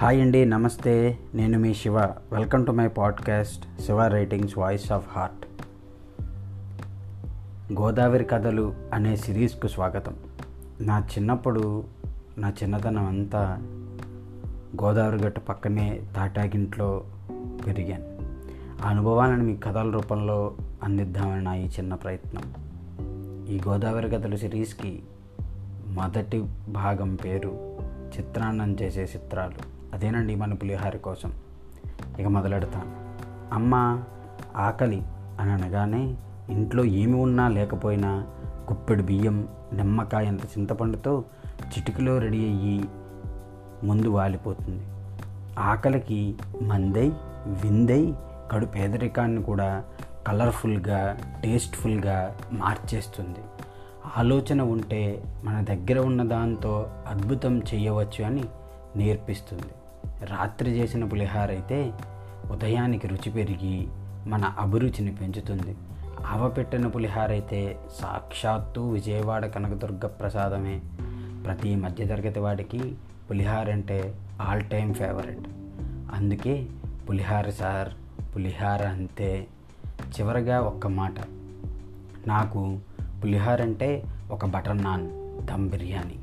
Hi అండి నమస్తే. నేను మీ Shiva. Welcome to my podcast Shiva writings voice of heart Godavari కథలు అనే సిరీస్కు స్వాగతం. నా చిన్నప్పుడు నా చిన్నతనం అంతా గోదావరి గట్టు పక్కనే తాటాగింట్లో పెరిగాను. ఆ అనుభవాలను మీ కథల రూపంలో అందిద్దామని నా ఈ చిన్న ప్రయత్నం. ఈ గోదావరి కథలు సిరీస్కి మొదటి భాగం పేరు చిత్రాన్నం చేసే చిత్రాలు. అదేనండి మన పులిహార కోసం. ఇక మొదలెడతాను అమ్మ ఆకలి అని అనగానే ఇంట్లో ఏమి ఉన్నా లేకపోయినా గుప్పెడు బియ్యం నిమ్మకాయ ఎంత చింతపండుతో చిటికలో రెడీ అయ్యి ముందు వాలిపోతుంది. ఆకలికి మందై విందై కడు పేదరికాన్ని కూడా కలర్ఫుల్గా టేస్ట్ఫుల్గా మార్చేస్తుంది. ఆలోచన ఉంటే మన దగ్గర ఉన్న దాంతో అద్భుతం చేయవచ్చు అని నేర్పిస్తుంది. రాత్రి చేసిన పులిహార అయితే ఉదయానికి రుచి పెరిగి మన అభిరుచిని పెంచుతుంది. ఆవపెట్టిన పులిహార అయితే సాక్షాత్తు విజయవాడ కనకదుర్గ ప్రసాదమే. ప్రతి మధ్యతరగతి వాడికి పులిహార అంటే ఆల్ టైమ్ ఫేవరెట్. అందుకే పులిహార సార్ పులిహార అంతే. చివరగా ఒక్క మాట. నాకు పులిహార అంటే ఒక బటర్ నాన్ దమ్ బిర్యానీ.